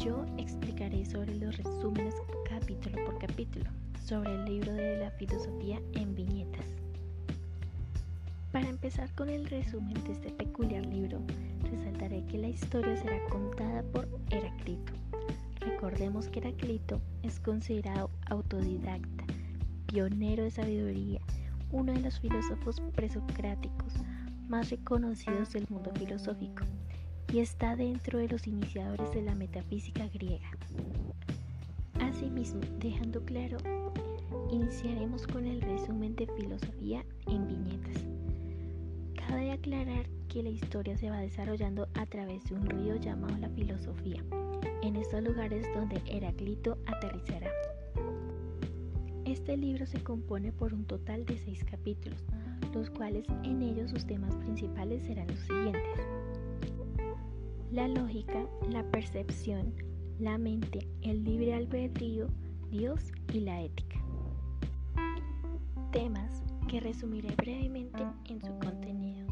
yo explicaré sobre los resúmenes capítulo por capítulo, sobre el libro de la filosofía en viñetas. Para empezar con el resumen de este peculiar libro, resaltaré que la historia será contada por Heraclito. Recordemos que Heraclito es considerado autodidacta, pionero de sabiduría, uno de los filósofos presocráticos más reconocidos del mundo filosófico y está dentro de los iniciadores de la metafísica griega. Asimismo, dejando claro, iniciaremos con el resumen de filosofía en viñetas. Cabe aclarar que la historia se va desarrollando a través de un río llamado la filosofía, en estos lugares donde Heraclito aterrizará. Este libro se compone por un total de seis capítulos, los cuales en ellos sus temas principales serán los siguientes. La lógica, la percepción, la mente, el libre albedrío, Dios y la ética. Temas que resumiré brevemente en su contenido.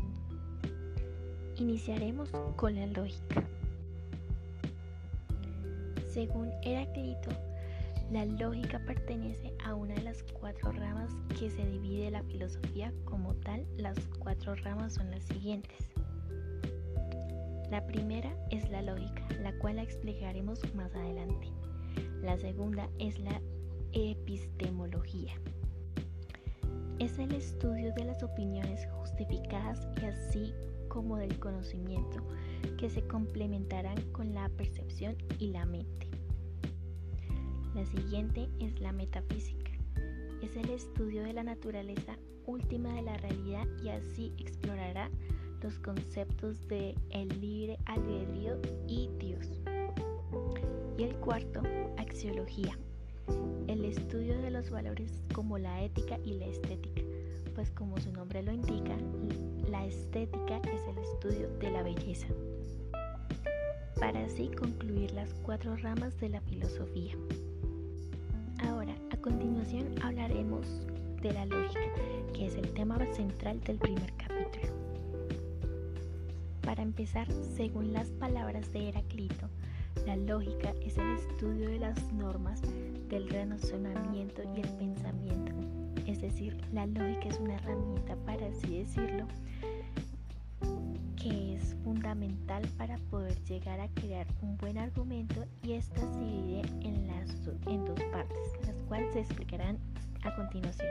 Iniciaremos con la lógica. Según Heraclito, la lógica pertenece a una de las cuatro ramas que se divide la filosofía como tal. Las cuatro ramas son las siguientes. La primera es la lógica, la cual la explicaremos más adelante. La segunda es la epistemología. Es el estudio de las opiniones justificadas y así como del conocimiento que se complementarán con la percepción y la mente. La siguiente es la metafísica. Es el estudio de la naturaleza última de la realidad y así explorará los conceptos de el libre albedrío y Dios. Y el cuarto, axiología, el estudio de los valores como la ética y la estética, pues como su nombre lo indica, la estética es el estudio de la belleza. Para así concluir las cuatro ramas de la filosofía. Ahora, a continuación hablaremos de la lógica, que es el tema central del primer capítulo. Para empezar, según las palabras de Heraclito, la lógica es el estudio de las normas del razonamiento y el pensamiento. Es decir, la lógica es una herramienta, para así decirlo, que es fundamental para poder llegar a crear un buen argumento y esta se divide en, las, en dos partes, las cuales se explicarán a continuación.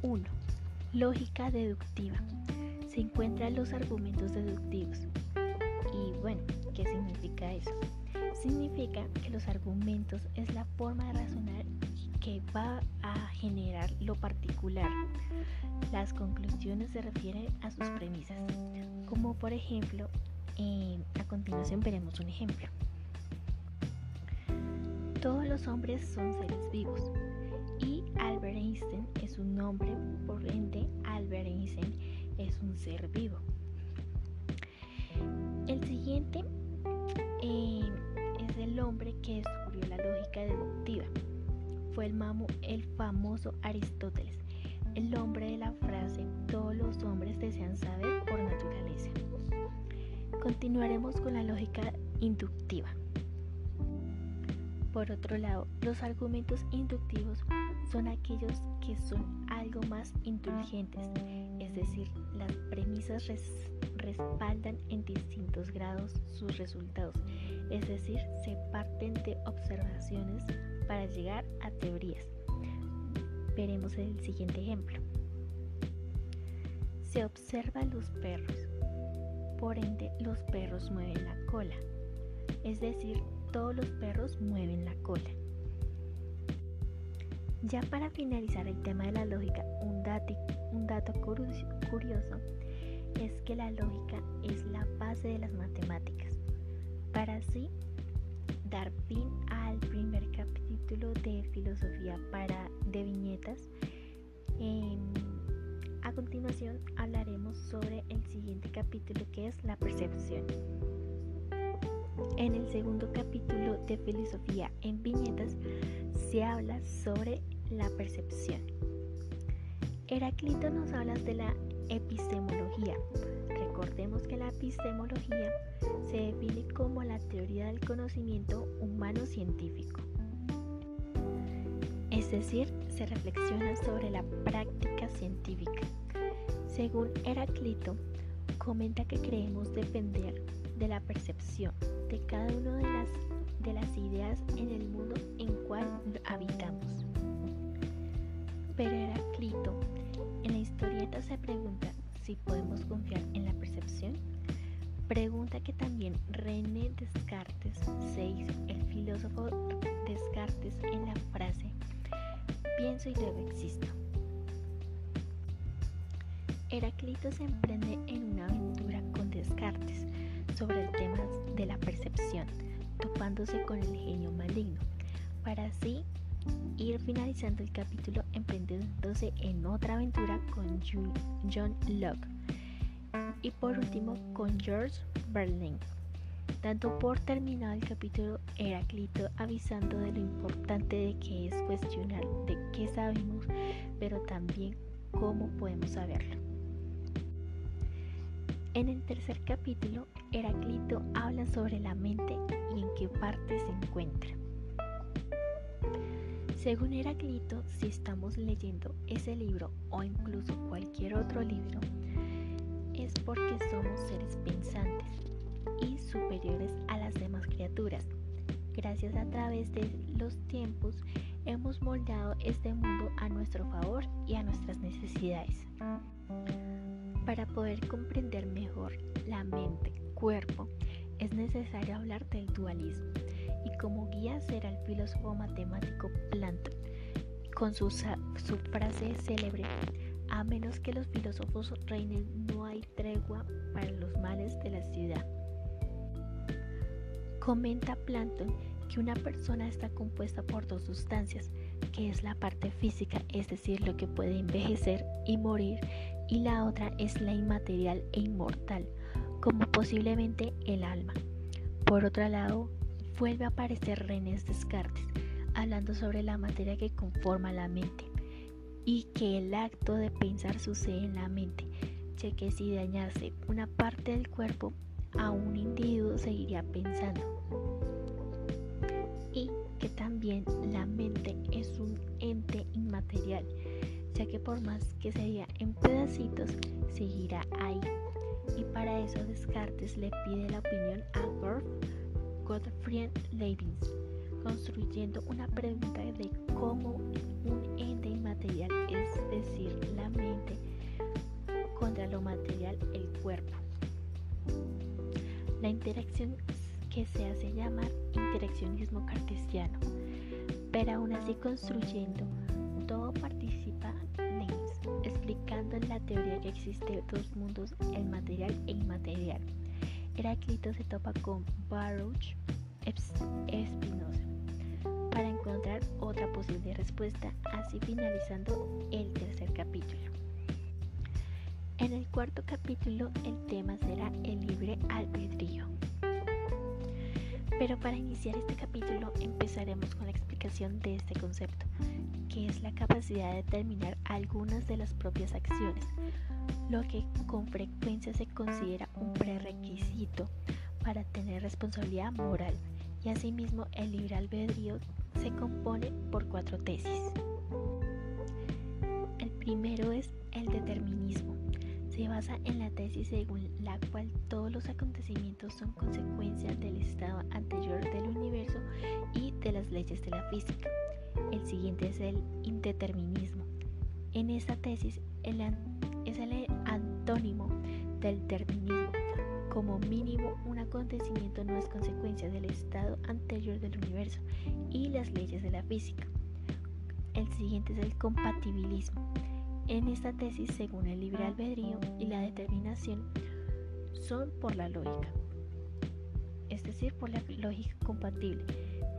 1. Lógica deductiva se encuentran los argumentos deductivos. Y bueno, ¿qué significa eso? Significa que los argumentos es la forma de razonar que va a generar lo particular. Las conclusiones se refieren a sus premisas, como por ejemplo, a continuación veremos un ejemplo. Todos los hombres son seres vivos y Albert Einstein es un nombre, por ende Albert Einstein es un ser vivo. El siguiente eh, es el hombre que descubrió la lógica deductiva. Fue el, mamo, el famoso Aristóteles, el hombre de la frase todos los hombres desean saber por naturaleza. Continuaremos con la lógica inductiva. Por otro lado, los argumentos inductivos son aquellos que son algo más indulgentes, es decir, las premisas respaldan en distintos grados sus resultados, es decir, se parten de observaciones para llegar a teorías. Veremos el siguiente ejemplo. Se observa los perros, por ende los perros mueven la cola, es decir, todos los perros mueven la cola. Ya para finalizar el tema de la lógica, un dato, curioso es que la lógica es la base de las matemáticas. Para así dar fin al primer capítulo de filosofía para de viñetas, em, a continuación hablaremos sobre el siguiente capítulo que es la percepción. En el segundo capítulo de filosofía en viñetas se habla sobre la percepción. Heraclito nos habla de la epistemología. Recordemos que la epistemología se define como la teoría del conocimiento humano científico. Es decir, se reflexiona sobre la práctica científica. Según Heraclito, comenta que creemos depender de la percepción de cada una de las, de las ideas en el mundo en cual habitamos. Pero Heraclito en la historieta se pregunta si podemos confiar en la percepción. Pregunta que también René Descartes se hizo el filósofo Descartes en la frase pienso y luego existo. Heraclito se emprende en una aventura con Descartes sobre el tema de la percepción, topándose con el genio maligno, para así ir finalizando el capítulo emprendiéndose en otra aventura con John Locke y por último con George Berlin. Dando por terminado el capítulo Heraclito avisando de lo importante de que es cuestionar de qué sabemos, pero también cómo podemos saberlo. En el tercer capítulo, Heraclito habla sobre la mente y en qué parte se encuentra. Según Heraclito, si estamos leyendo ese libro o incluso cualquier otro libro, es porque somos seres pensantes y superiores a las demás criaturas. Gracias a través de los tiempos hemos moldado este mundo a nuestro favor y a nuestras necesidades. Para poder comprender mejor la mente, cuerpo, es necesario hablar del dualismo y como guía será el filósofo matemático Planton con su, su frase célebre a menos que los filósofos reinen no hay tregua para los males de la ciudad. Comenta Planton que una persona está compuesta por dos sustancias, que es la parte física, es decir, lo que puede envejecer y morir, y la otra es la inmaterial e inmortal, como posiblemente el alma. Por otro lado, vuelve a aparecer René Descartes, hablando sobre la materia que conforma la mente, y que el acto de pensar sucede en la mente, ya que si dañase una parte del cuerpo, a un individuo seguiría pensando. Y que también la mente es un ente inmaterial, ya que por más que se diga en pedacitos, seguirá ahí. Y para eso Descartes le pide la opinión a Gottfried Leibniz, construyendo una pregunta de cómo un ente inmaterial, es decir, la mente, contra lo material, el cuerpo. La interacción que se hace llamar interaccionismo cartesiano, pero aún así construyendo, todo participa Leibniz, explicando en la teoría que existe dos mundos, el material e inmaterial. Heráclito se topa con Baruch Spinoza para encontrar otra posible respuesta, así finalizando el tercer capítulo. En el cuarto capítulo el tema será el libre albedrío. Pero para iniciar este capítulo empezaremos con la explicación de este concepto, que es la capacidad de determinar algunas de las propias acciones, lo que con frecuencia se considera un prerequisito para tener responsabilidad moral. Y asimismo el libre albedrío se compone por cuatro tesis. El primero es el determinismo se basa en la tesis según la cual todos los acontecimientos son consecuencias del estado anterior del universo y de las leyes de la física. El siguiente es el indeterminismo. En esta tesis es el antónimo del determinismo. Como mínimo, un acontecimiento no es consecuencia del estado anterior del universo y las leyes de la física. El siguiente es el compatibilismo. En esta tesis, según el libre albedrío y la determinación, son por la lógica, es decir, por la lógica compatible,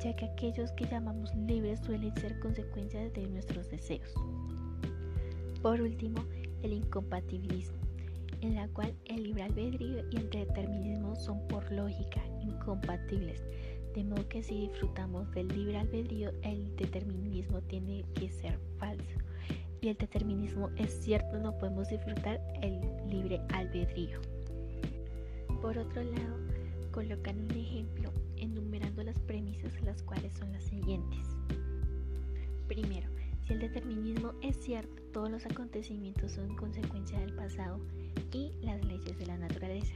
ya que aquellos que llamamos libres suelen ser consecuencias de nuestros deseos. Por último, el incompatibilismo, en la cual el libre albedrío y el determinismo son por lógica incompatibles, de modo que si disfrutamos del libre albedrío, el determinismo tiene que ser falso y el determinismo es cierto, no podemos disfrutar el libre albedrío. Por otro lado, colocan un ejemplo enumerando las premisas las cuales son las siguientes. Primero, si el determinismo es cierto, todos los acontecimientos son consecuencia del pasado y las leyes de la naturaleza.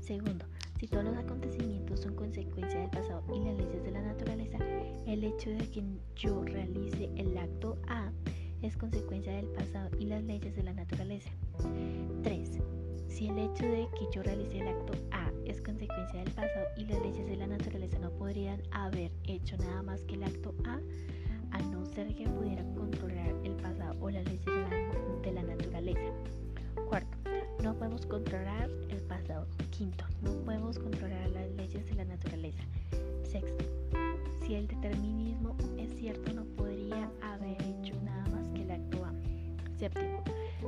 Segundo, si todos los acontecimientos son consecuencia del pasado y las leyes de la naturaleza, el hecho de que yo realice el acto A es consecuencia del pasado y las leyes de la naturaleza. 3. Si el hecho de que yo realice el acto A es consecuencia del pasado y las leyes de la naturaleza no podrían haber hecho nada más que el acto A, a no ser que pudieran controlar el pasado o las leyes de la, la naturaleza. Cuarto, no podemos controlar el pasado. Quinto, no podemos controlar las leyes de la naturaleza. Sexto, si el determinismo es cierto, no podría haber hecho nada más que el acto A. Séptimo,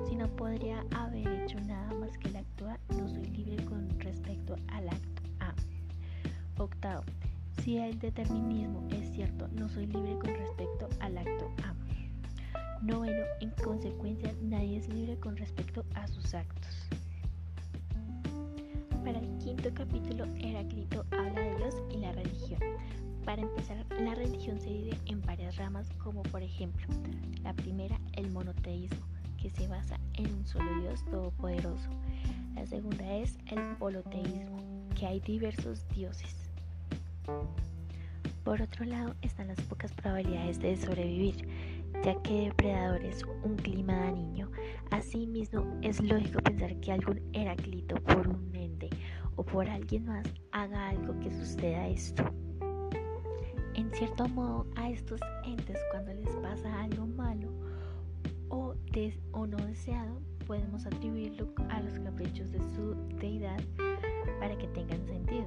si no podría haber hecho nada más que el acto A, no soy libre con respecto al acto A. Octavo, si el determinismo es cierto, no soy libre con respecto al acto A. Noveno, en consecuencia, nadie es libre con respecto a sus actos. Para el quinto capítulo, Heráclito habla de Dios y la religión. Para empezar, la religión se divide en varias ramas, como por ejemplo, la primera, el monoteísmo, que se basa en un solo Dios todopoderoso. La segunda es el poloteísmo, que hay diversos dioses. Por otro lado están las pocas probabilidades de sobrevivir, ya que depredadores, un clima dañino. Asimismo, es lógico pensar que algún Heráclito por un ente o por alguien más haga algo que suceda esto. En cierto modo, a estos entes cuando les pasa algo malo o no deseado, podemos atribuirlo a los caprichos de su deidad para que tengan sentido.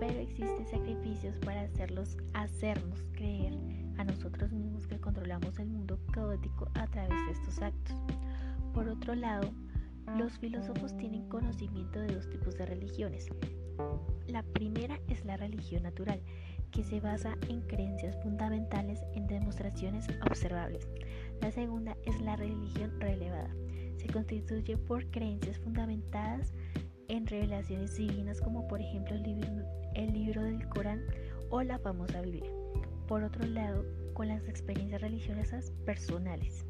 Pero existen sacrificios para hacerlos hacernos creer a nosotros mismos que controlamos el mundo caótico a través de estos actos. Por otro lado, los filósofos tienen conocimiento de dos tipos de religiones. La primera es la religión natural, que se basa en creencias fundamentales en demostraciones observables. La segunda es la religión relevada. Se constituye por creencias fundamentadas en revelaciones divinas como por ejemplo el libro, el libro del Corán o la famosa Biblia por otro lado, con las experiencias religiosas personales.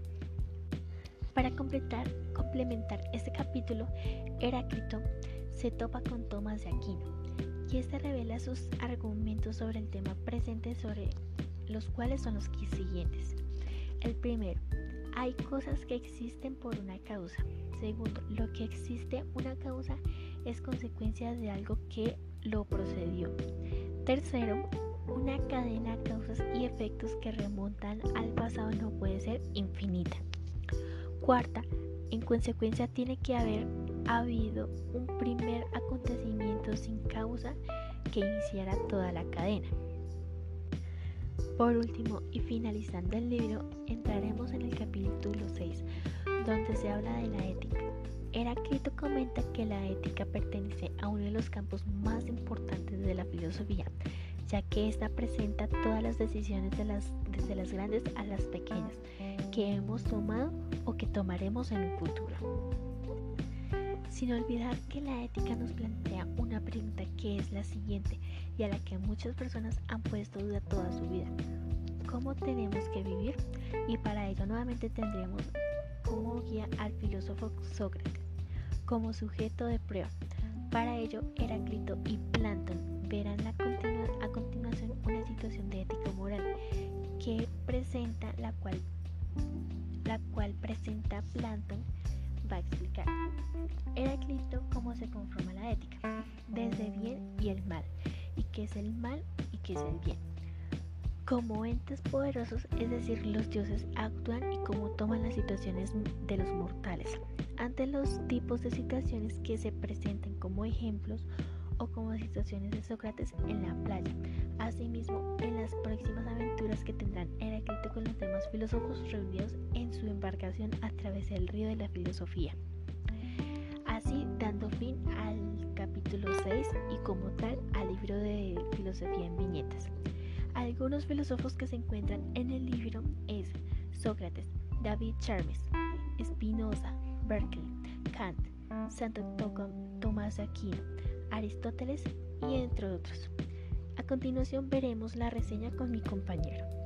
Para completar, complementar este capítulo, Heráclito se topa con Tomás de Aquino, y este revela sus argumentos sobre el tema presente, sobre los cuales son los siguientes. El primero, hay cosas que existen por una causa. Segundo, lo que existe una causa es consecuencia de algo que lo procedió. Tercero, una cadena de causas y efectos que remontan al pasado no puede ser infinita. Cuarta, en consecuencia tiene que haber habido un primer acontecimiento sin causa que iniciara toda la cadena. Por último y finalizando el libro, entraremos en el capítulo 6, donde se habla de la ética. Heráclito comenta que la ética pertenece a uno de los campos más importantes de la filosofía, ya que esta presenta todas las decisiones de las, desde las grandes a las pequeñas que hemos tomado o que tomaremos en el futuro. Sin olvidar que la ética nos plantea una pregunta que es la siguiente y a la que muchas personas han puesto duda toda su vida. ¿Cómo tenemos que vivir? Y para ello nuevamente tendremos como guía al filósofo Sócrates como sujeto de prueba. Para ello, Heráclito y Plantón verán a continuación una situación de ética moral que presenta la cual la cual presenta Planton va a explicar. Heráclito cómo se conforma la ética, desde bien y el mal, y qué es el mal y qué es el bien. Como entes poderosos, es decir, los dioses actúan y cómo toman las situaciones de los mortales. Ante los tipos de situaciones que se presenten como ejemplos o como situaciones de Sócrates en la playa. Asimismo, en las próximas aventuras que tendrán Heráclito con los demás filósofos reunidos en su embarcación a través del río de la filosofía. Así dando fin al capítulo 6 y como tal al libro de filosofía en viñetas. Algunos filósofos que se encuentran en el libro es Sócrates, David Charmes, Spinoza, Berkeley, Kant, Santo Tomás de Aquino, Aristóteles y entre otros. A continuación veremos la reseña con mi compañero.